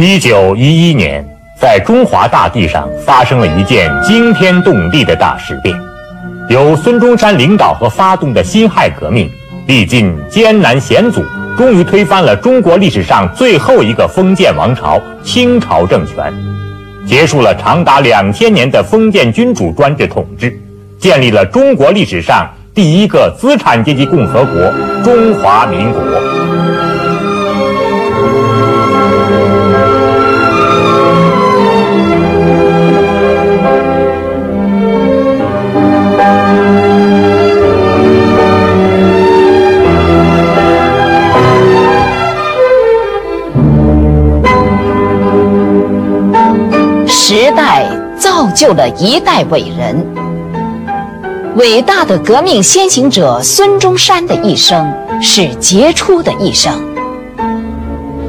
一九一一年，在中华大地上发生了一件惊天动地的大事变，由孙中山领导和发动的辛亥革命，历尽艰难险阻，终于推翻了中国历史上最后一个封建王朝——清朝政权，结束了长达两千年的封建君主专制统治，建立了中国历史上第一个资产阶级共和国——中华民国。就了一代伟人，伟大的革命先行者孙中山的一生是杰出的一生。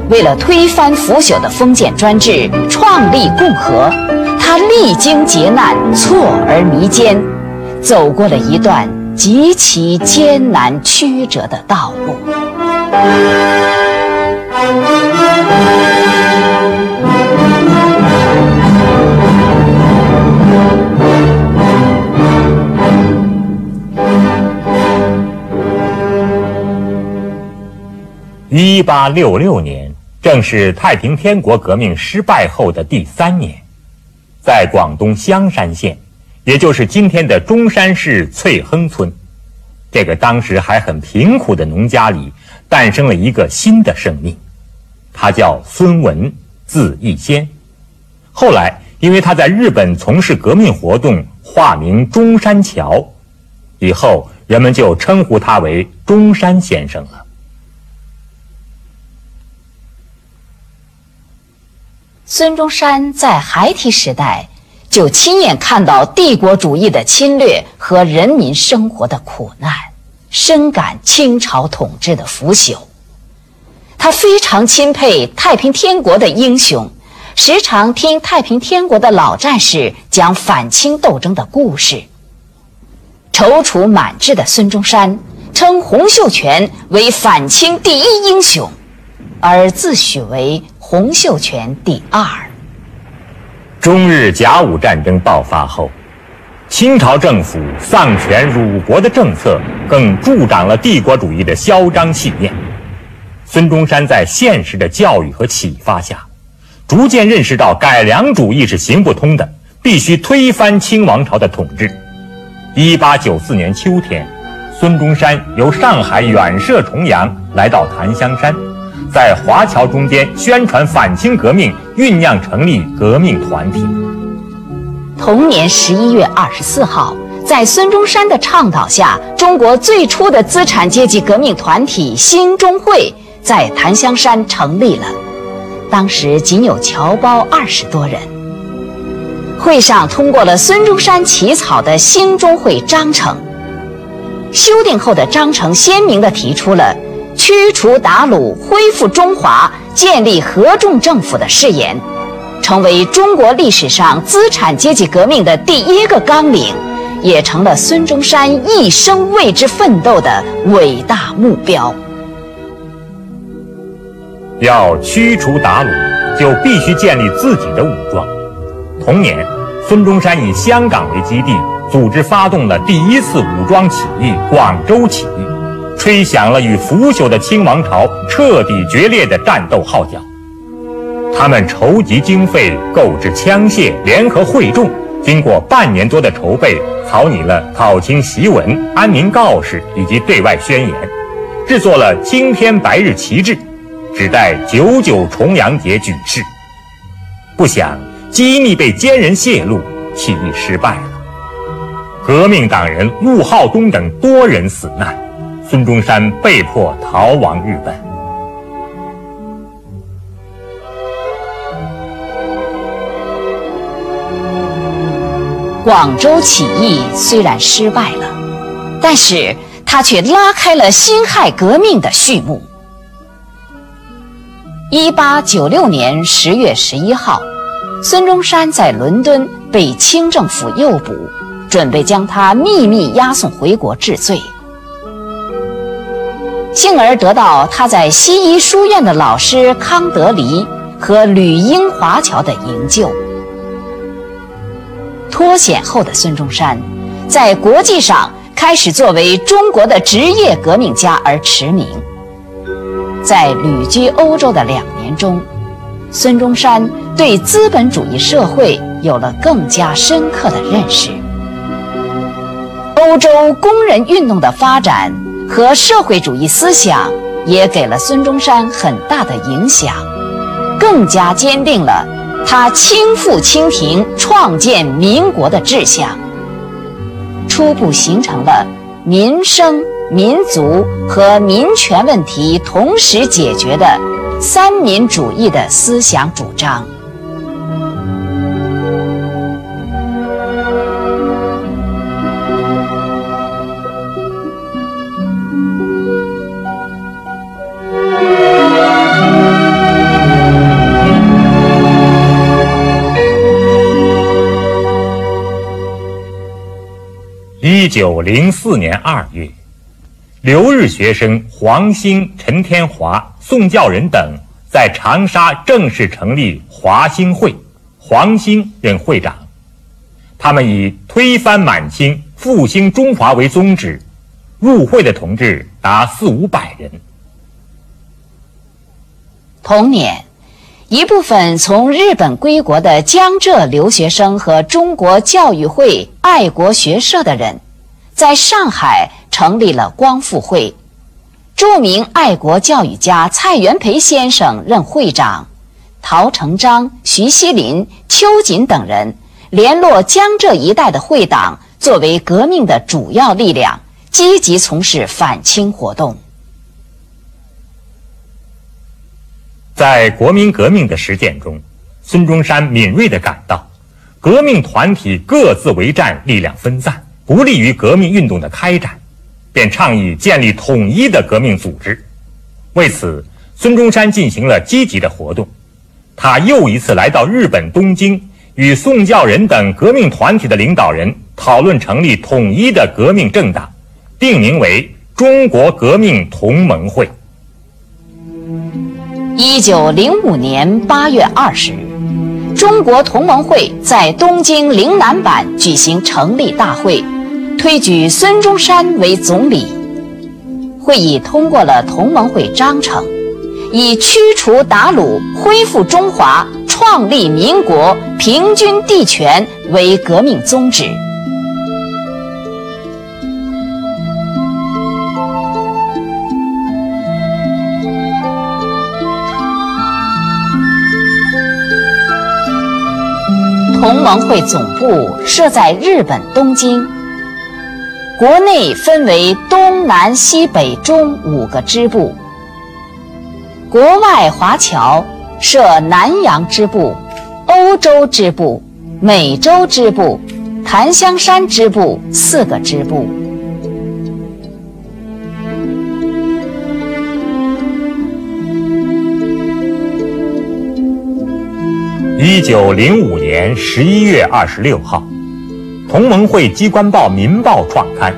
为了推翻腐朽的封建专制，创立共和，他历经劫难，错而弥坚，走过了一段极其艰难曲折的道路。一八六六年，正是太平天国革命失败后的第三年，在广东香山县，也就是今天的中山市翠亨村，这个当时还很贫苦的农家里，诞生了一个新的生命，他叫孙文，字逸仙。后来，因为他在日本从事革命活动，化名中山桥，以后人们就称呼他为中山先生了。孙中山在孩提时代就亲眼看到帝国主义的侵略和人民生活的苦难，深感清朝统治的腐朽。他非常钦佩太平天国的英雄，时常听太平天国的老战士讲反清斗争的故事。踌躇满志的孙中山称洪秀全为反清第一英雄，而自诩为。洪秀全第二。中日甲午战争爆发后，清朝政府丧权辱国的政策更助长了帝国主义的嚣张气焰。孙中山在现实的教育和启发下，逐渐认识到改良主义是行不通的，必须推翻清王朝的统治。一八九四年秋天，孙中山由上海远涉重洋，来到檀香山。在华侨中间宣传反清革命，酝酿成立革命团体。同年十一月二十四号，在孙中山的倡导下，中国最初的资产阶级革命团体兴中会在檀香山成立了。当时仅有侨胞二十多人。会上通过了孙中山起草的兴中会章程。修订后的章程鲜明地提出了。驱除鞑虏、恢复中华、建立合众政府的誓言，成为中国历史上资产阶级革命的第一个纲领，也成了孙中山一生为之奋斗的伟大目标。要驱除鞑虏，就必须建立自己的武装。同年，孙中山以香港为基地，组织发动了第一次武装起义——广州起义。吹响了与腐朽的清王朝彻底决裂的战斗号角。他们筹集经费，购置枪械，联合会众，经过半年多的筹备，草拟了讨清檄文、安民告示以及对外宣言，制作了青天白日旗帜，只待九九重阳节举事。不想机密被奸人泄露，起义失败了。革命党人陆浩东等多人死难。孙中山被迫逃亡日本。广州起义虽然失败了，但是他却拉开了辛亥革命的序幕。一八九六年十月十一号，孙中山在伦敦被清政府诱捕，准备将他秘密押送回国治罪。幸而得到他在西医书院的老师康德黎和吕英华侨的营救。脱险后的孙中山，在国际上开始作为中国的职业革命家而驰名。在旅居欧洲的两年中，孙中山对资本主义社会有了更加深刻的认识。欧洲工人运动的发展和社会主义思想，也给了孙中山很大的影响，更加坚定了他倾覆清廷、创建民国的志向，初步形成了民生、民族和民权问题同时解决的三民主义的思想主张。一九零四年二月，留日学生黄兴、陈天华、宋教仁等在长沙正式成立华兴会，黄兴任会长。他们以推翻满清、复兴中华为宗旨，入会的同志达四五百人。同年。一部分从日本归国的江浙留学生和中国教育会爱国学社的人，在上海成立了光复会，著名爱国教育家蔡元培先生任会长，陶成章、徐锡麟、邱瑾等人联络江浙一带的会党，作为革命的主要力量，积极从事反清活动。在国民革命的实践中，孙中山敏锐地感到，革命团体各自为战，力量分散，不利于革命运动的开展，便倡议建立统一的革命组织。为此，孙中山进行了积极的活动。他又一次来到日本东京，与宋教仁等革命团体的领导人讨论成立统一的革命政党，定名为中国革命同盟会。一九零五年八月二十日，中国同盟会在东京岭南坂举行成立大会，推举孙中山为总理。会议通过了同盟会章程，以驱除鞑虏、恢复中华、创立民国、平均地权为革命宗旨。同盟会总部设在日本东京。国内分为东南西北中五个支部。国外华侨设南洋支部、欧洲支部、美洲支部、檀香山支部四个支部。一九零五年十一月二十六号，同盟会机关报《民报》创刊。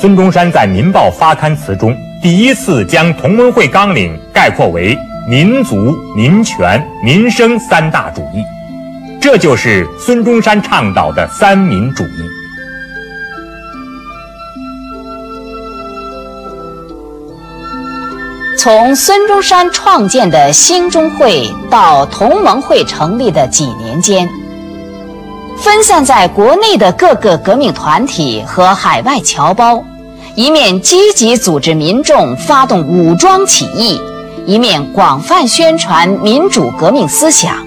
孙中山在《民报》发刊词中，第一次将同盟会纲领概括为民族、民权、民生三大主义，这就是孙中山倡导的三民主义。从孙中山创建的兴中会到同盟会成立的几年间，分散在国内的各个革命团体和海外侨胞，一面积极组织民众发动武装起义，一面广泛宣传民主革命思想，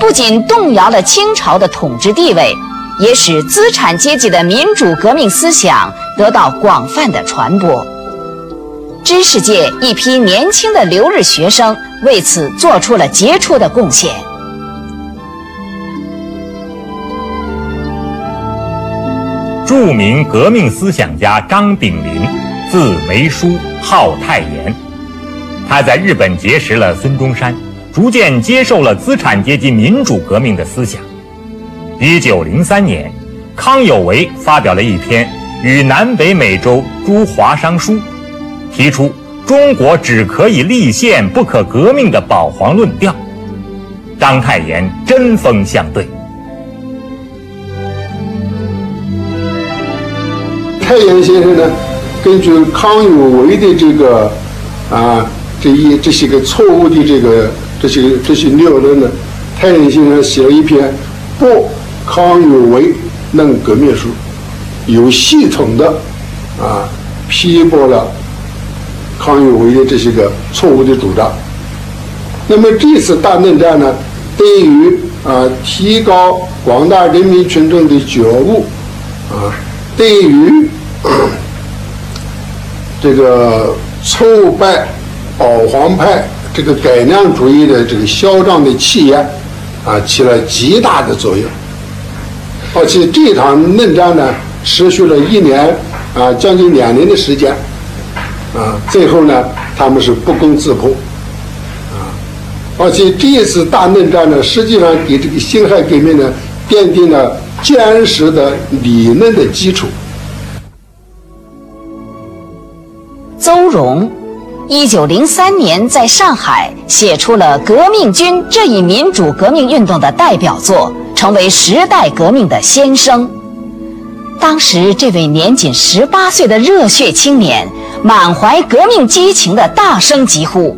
不仅动摇了清朝的统治地位，也使资产阶级的民主革命思想得到广泛的传播。知识界一批年轻的留日学生为此做出了杰出的贡献。著名革命思想家张炳麟，字梅书，号太炎。他在日本结识了孙中山，逐渐接受了资产阶级民主革命的思想。一九零三年，康有为发表了一篇《与南北美洲诸华商书》。提出中国只可以立宪，不可革命的保皇论调。章太炎针锋相对。太炎先生呢，根据康有为的这个啊这一这些个错误的这个这些这些谬论呢，太炎先生写了一篇《不康有为论革命书》，有系统的啊批驳了康有为的这些个错误的主张。那么这次大内战呢？对于啊，提高广大人民群众的觉悟，啊，对于这个挫败保皇派这个改良主义的这个嚣张的气焰，啊，起了极大的作用。而且这场内战呢，持续了一年啊，将近两年的时间，啊，最后呢，他们是不攻自破。啊而且这一次大内战呢，实际上给这个辛亥革命呢奠定了坚实的理论的基础。邹容，一九零三年在上海写出了《革命军》这一民主革命运动的代表作，成为时代革命的先声。当时，这位年仅十八岁的热血青年，满怀革命激情的大声疾呼。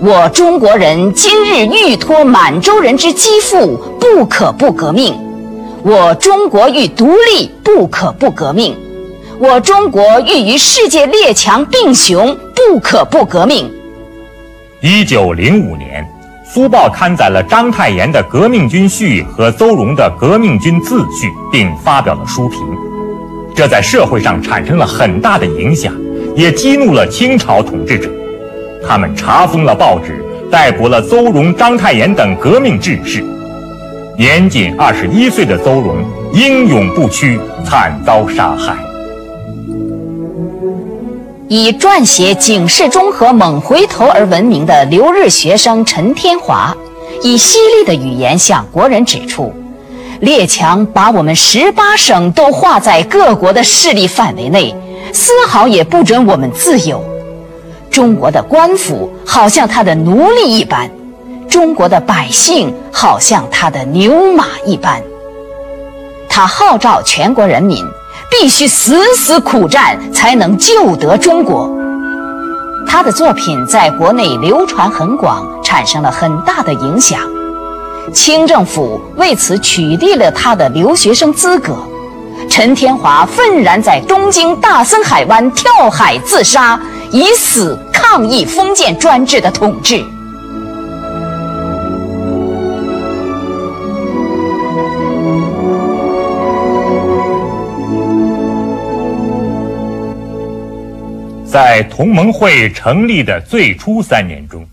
我中国人今日欲托满洲人之肌肤，不可不革命；我中国欲独立，不可不革命；我中国欲与世界列强并雄，不可不革命。一九零五年，《苏报》刊载了章太炎的《革命军序》和邹容的《革命军自序》，并发表了书评，这在社会上产生了很大的影响，也激怒了清朝统治者。他们查封了报纸，逮捕了邹容、章太炎等革命志士。年仅二十一岁的邹容英勇不屈，惨遭杀害。以撰写《警世中和猛回头》而闻名的留日学生陈天华，以犀利的语言向国人指出：列强把我们十八省都划在各国的势力范围内，丝毫也不准我们自由。中国的官府好像他的奴隶一般，中国的百姓好像他的牛马一般。他号召全国人民必须死死苦战，才能救得中国。他的作品在国内流传很广，产生了很大的影响。清政府为此取缔了他的留学生资格。陈天华愤然在东京大森海湾跳海自杀。以死抗议封建专制的统治。在同盟会成立的最初三年中，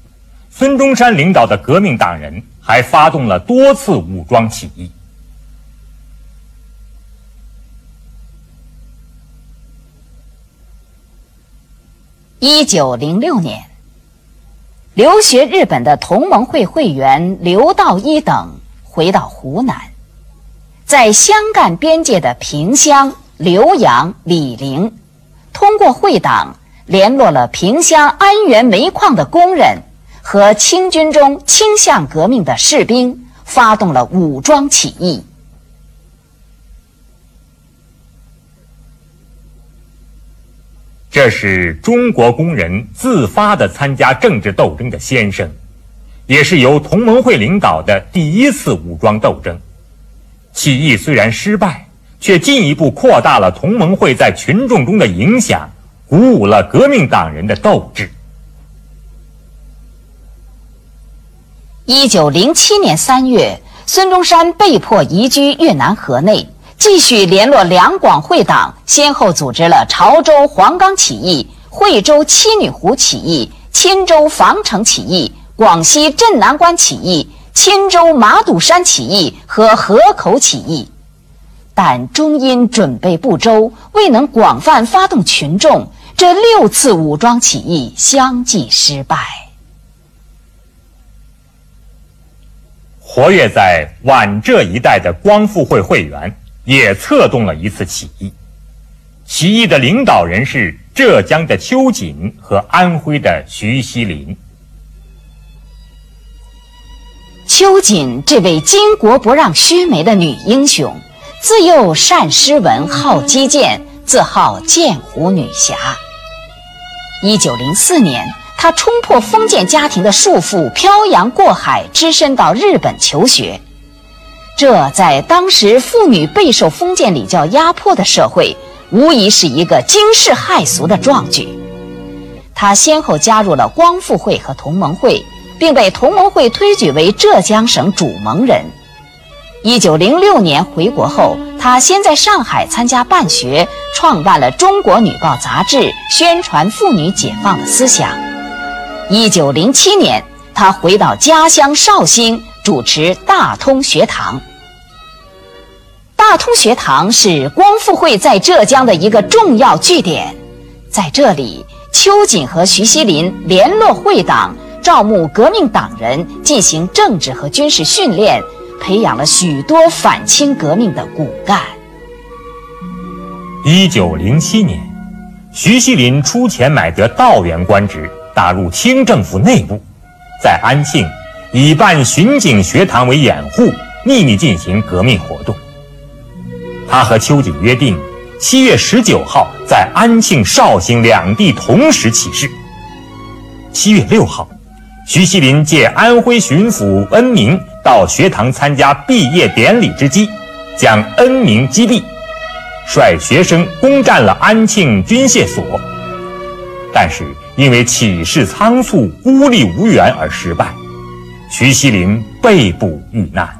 孙中山领导的革命党人还发动了多次武装起义。一九零六年，留学日本的同盟会会员刘道一等回到湖南，在湘赣边界的萍乡、浏阳、醴陵，通过会党联络了萍乡安源煤矿的工人和清军中倾向革命的士兵，发动了武装起义。这是中国工人自发的参加政治斗争的先声，也是由同盟会领导的第一次武装斗争。起义虽然失败，却进一步扩大了同盟会在群众中的影响，鼓舞了革命党人的斗志。一九零七年三月，孙中山被迫移居越南河内。继续联络两广会党，先后组织了潮州黄冈起义、惠州七女湖起义、钦州防城起义、广西镇南关起义、钦州马堵山起义和河口起义，但终因准备不周，未能广泛发动群众，这六次武装起义相继失败。活跃在皖浙一带的光复会会员。也策动了一次起义，起义的领导人是浙江的秋瑾和安徽的徐锡林。秋瑾这位巾帼不让须眉的女英雄，自幼善诗文，好击剑，自号剑湖女侠。一九零四年，她冲破封建家庭的束缚，漂洋过海，只身到日本求学。这在当时妇女备受封建礼教压迫的社会，无疑是一个惊世骇俗的壮举。她先后加入了光复会和同盟会，并被同盟会推举为浙江省主盟人。一九零六年回国后，她先在上海参加办学，创办了《中国女报》杂志，宣传妇女解放的思想。一九零七年，他回到家乡绍兴。主持大通学堂。大通学堂是光复会在浙江的一个重要据点，在这里，秋瑾和徐锡林联络会党，招募革命党人，进行政治和军事训练，培养了许多反清革命的骨干。一九零七年，徐锡林出钱买得道员官职，打入清政府内部，在安庆。以办巡警学堂为掩护，秘密进行革命活动。他和秋瑾约定，七月十九号在安庆、绍兴两地同时起事。七月六号，徐锡林借安徽巡抚恩铭到学堂参加毕业典礼之机，将恩铭击毙，率学生攻占了安庆军械所，但是因为起事仓促、孤立无援而失败。徐锡麟被捕遇难。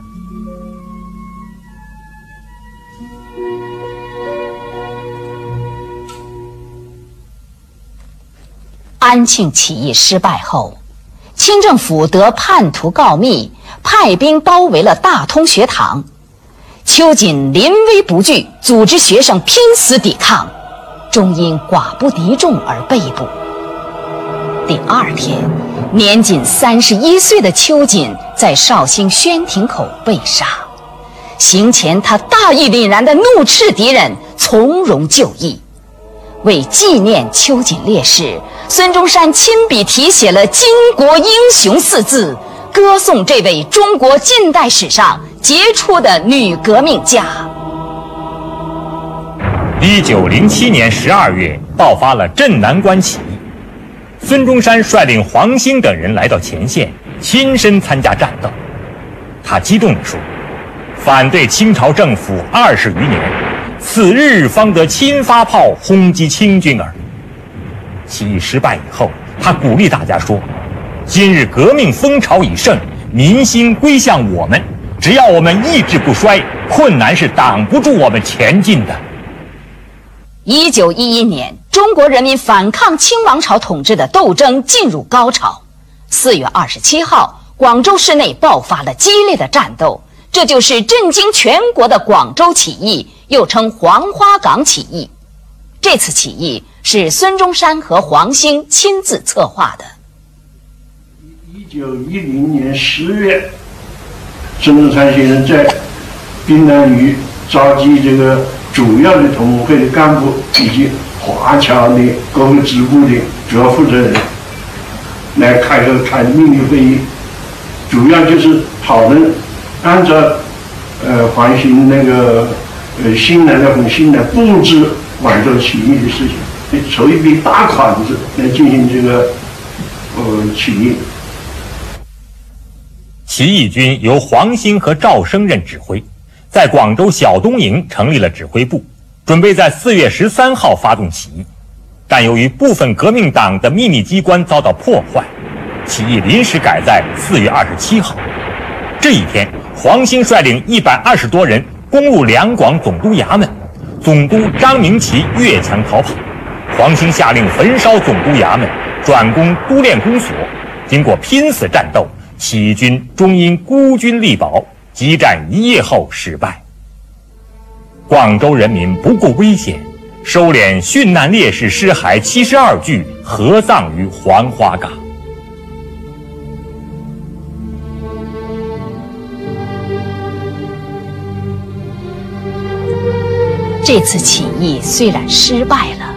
安庆起义失败后，清政府得叛徒告密，派兵包围了大通学堂。秋瑾临危不惧，组织学生拼死抵抗，终因寡不敌众而被捕。第二天。年仅三十一岁的秋瑾在绍兴宣亭口被杀，行前他大义凛然地怒斥敌人，从容就义。为纪念秋瑾烈士，孙中山亲笔题写了“巾帼英雄”四字，歌颂这位中国近代史上杰出的女革命家。一九零七年十二月，爆发了镇南关起义。孙中山率领黄兴等人来到前线，亲身参加战斗。他激动地说：“反对清朝政府二十余年，此日方得亲发炮轰击清军耳。”起义失败以后，他鼓励大家说：“今日革命风潮已盛，民心归向我们，只要我们意志不衰，困难是挡不住我们前进的。”一九一一年，中国人民反抗清王朝统治的斗争进入高潮。四月二十七号，广州市内爆发了激烈的战斗，这就是震惊全国的广州起义，又称黄花岗起义。这次起义是孙中山和黄兴亲自策划的。一九一零年十月，孙中山先生在滨南屿召集这个。主要的同盟会的干部以及华侨的各个支部的主要负责人来开个开秘密会议，主要就是讨论按照呃黄兴那个呃新南那封信来布置广州起义的事情，筹一笔大款子来进行这个呃起义。起义军由黄兴和赵升任指挥。在广州小东营成立了指挥部，准备在四月十三号发动起义，但由于部分革命党的秘密机关遭到破坏，起义临时改在四月二十七号。这一天，黄兴率领一百二十多人攻入两广总督衙门，总督张明奇越墙逃跑，黄兴下令焚烧总督衙门，转攻都练公所。经过拼死战斗，起义军终因孤军力薄。激战一夜后失败，广州人民不顾危险，收敛殉难烈士尸骸七十二具，合葬于黄花岗。这次起义虽然失败了，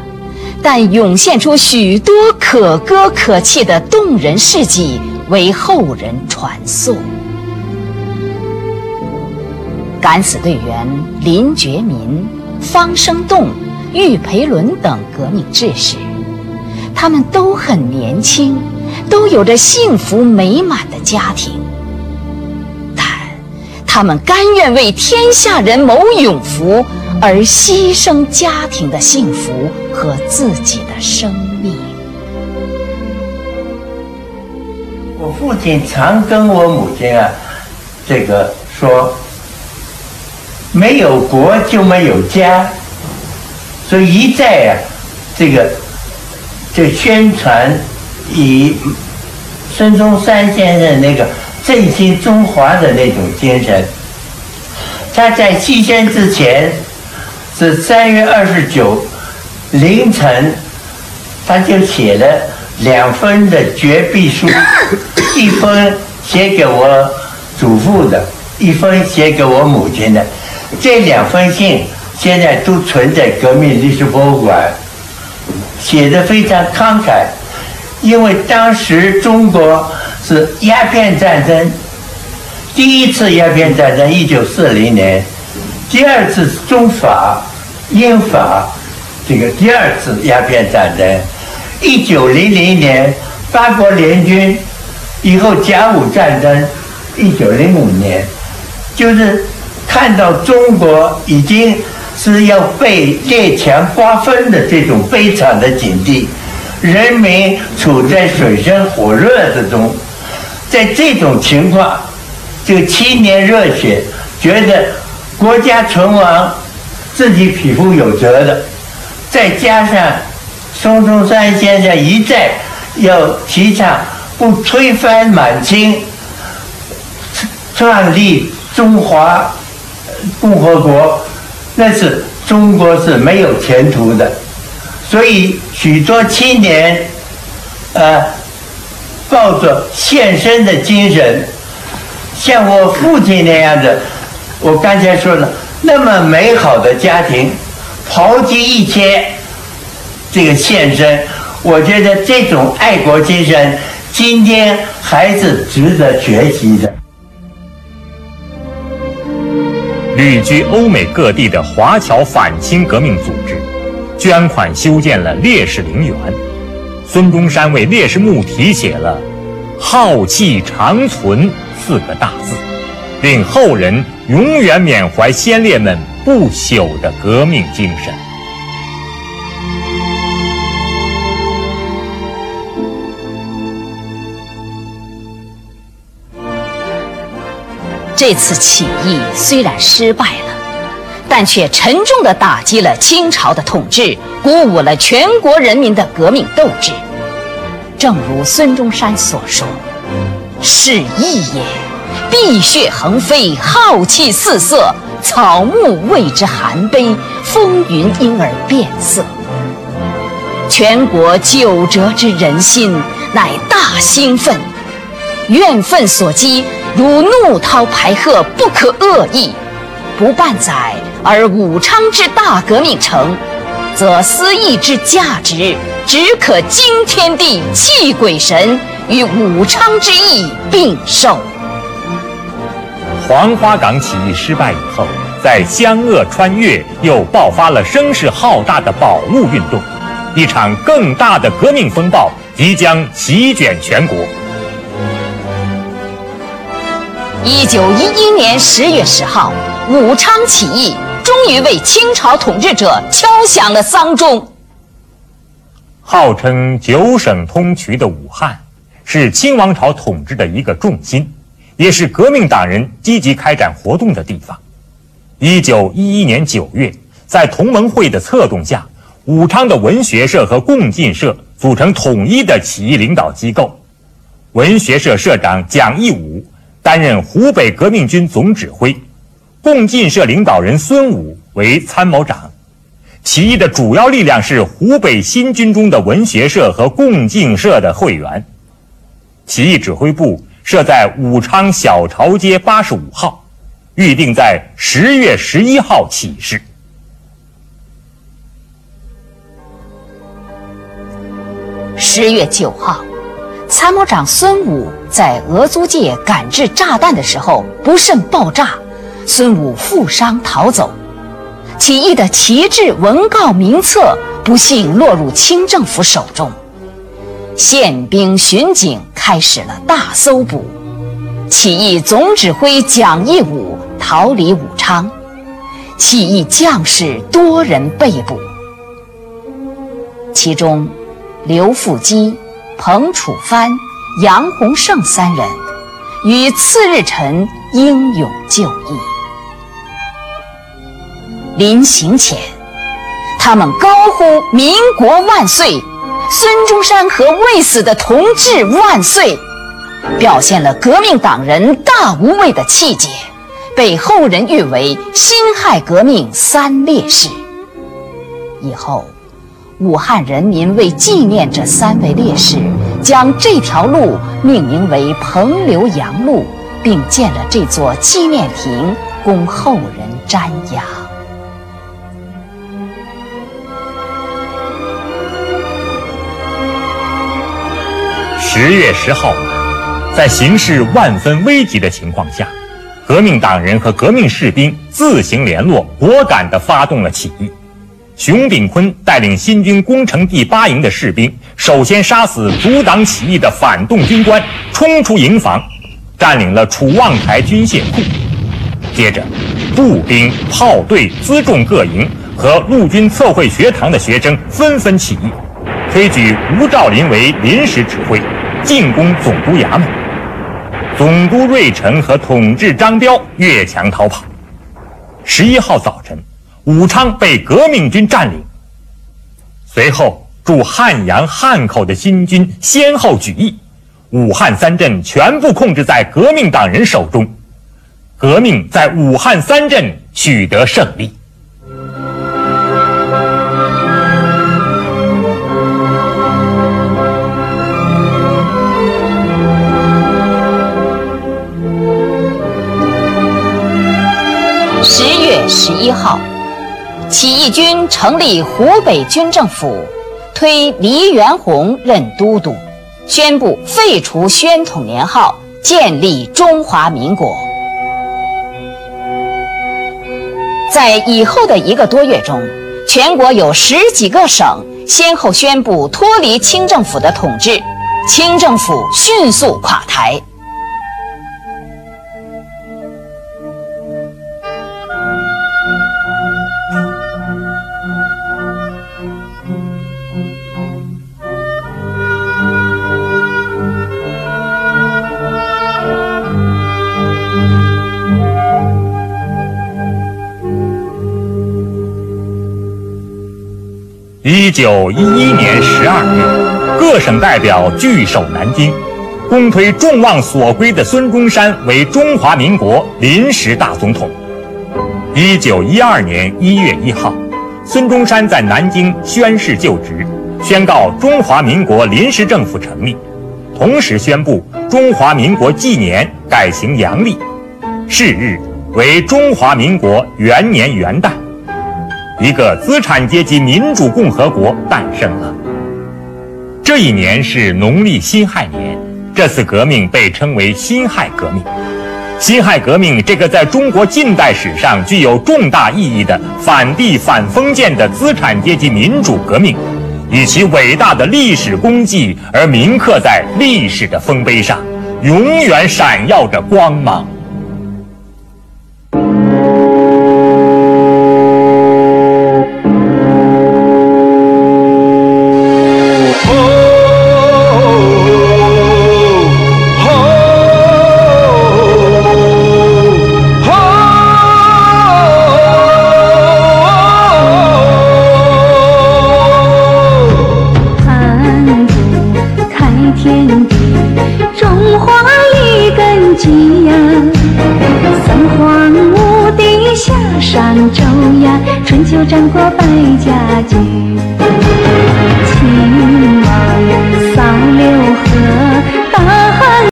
但涌现出许多可歌可泣的动人事迹，为后人传颂。敢死队员林觉民、方生栋、郁培伦等革命志士，他们都很年轻，都有着幸福美满的家庭，但他们甘愿为天下人谋永福，而牺牲家庭的幸福和自己的生命。我父亲常跟我母亲啊，这个说。没有国就没有家，所以一再啊，这个就宣传以孙中山先生那个振兴中华的那种精神。他在牺牲之前是三月二十九凌晨，他就写了两封的绝笔书，一封写给我祖父的，一封写给我母亲的。这两封信现在都存在革命历史博物馆，写的非常慷慨，因为当时中国是鸦片战争，第一次鸦片战争一九四零年，第二次中法、英法这个第二次鸦片战争，一九零零年八国联军以后甲午战争，一九零五年，就是。看到中国已经是要被列强瓜分的这种悲惨的境地，人民处在水深火热之中，在这种情况，就青年热血，觉得国家存亡，自己匹夫有责的，再加上孙中山先生一再要提倡不推翻满清，创立中华。共和国，那是中国是没有前途的，所以许多青年，呃，抱着献身的精神，像我父亲那样的，我刚才说了，那么美好的家庭，抛弃一切，这个献身，我觉得这种爱国精神，今天还是值得学习的。旅居欧美各地的华侨反清革命组织，捐款修建了烈士陵园。孙中山为烈士墓题写了“浩气长存”四个大字，令后人永远缅怀先烈们不朽的革命精神。这次起义虽然失败了，但却沉重地打击了清朝的统治，鼓舞了全国人民的革命斗志。正如孙中山所说：“是义也，碧血横飞，浩气四色，草木为之含悲，风云因而变色。全国九折之人心，乃大兴奋，怨愤所激。”如怒涛排壑，不可遏抑；不半载而武昌之大革命成，则思义之价值，只可惊天地、泣鬼神，与武昌之义并受。黄花岗起义失败以后，在湘鄂穿越又爆发了声势浩大的保路运动，一场更大的革命风暴即将席卷全国。一九一一年十月十号，武昌起义终于为清朝统治者敲响了丧钟。号称九省通衢的武汉，是清王朝统治的一个重心，也是革命党人积极开展活动的地方。一九一一年九月，在同盟会的策动下，武昌的文学社和共进社组成统一的起义领导机构，文学社社长蒋义武。担任湖北革命军总指挥，共进社领导人孙武为参谋长。起义的主要力量是湖北新军中的文学社和共进社的会员。起义指挥部设在武昌小朝街八十五号，预定在十月十一号起事。十月九号，参谋长孙武在俄租界赶制炸弹的时候不慎爆炸，孙武负伤逃走。起义的旗帜、文告、名册不幸落入清政府手中，宪兵、巡警开始了大搜捕。起义总指挥蒋义武逃离武昌，起义将士多人被捕，其中刘复基、彭楚藩、杨洪胜三人于次日晨英勇就义。临行前，他们高呼“民国万岁”，孙中山和未死的同志万岁，表现了革命党人大无畏的气节，被后人誉为“辛亥革命三烈士”。以后，武汉人民为纪念这三位烈士，将这条路命名为彭刘杨路，并建了这座纪念亭，供后人瞻仰。十月十号，在形势万分危急的情况下，革命党人和革命士兵自行联络，果敢地发动了起义。熊秉坤带领新军攻城第八营的士兵，首先杀死阻挡起义的反动军官，冲出营房，占领了楚望台军械库。接着，步兵、炮队、辎重各营和陆军测绘学堂的学生纷纷起义，推举吴兆麟为临时指挥。进攻总督衙门，总督瑞臣和统治张彪越墙逃跑。十一号早晨，武昌被革命军占领。随后，驻汉阳、汉口的新军先后举义，武汉三镇全部控制在革命党人手中，革命在武汉三镇取得胜利。十月十一号，起义军成立湖北军政府，推黎元洪任都督，宣布废除宣统年号，建立中华民国。在以后的一个多月中，全国有十几个省先后宣布脱离清政府的统治，清政府迅速垮台。九一一年十二月，各省代表聚首南京，公推众望所归的孙中山为中华民国临时大总统。一九一二年一月一号，孙中山在南京宣誓就职，宣告中华民国临时政府成立，同时宣布中华民国纪年改行阳历，是日为中华民国元年元旦。一个资产阶级民主共和国诞生了。这一年是农历辛亥年，这次革命被称为辛亥革命。辛亥革命这个在中国近代史上具有重大意义的反帝反封建的资产阶级民主革命，以其伟大的历史功绩而铭刻在历史的丰碑上，永远闪耀着光芒。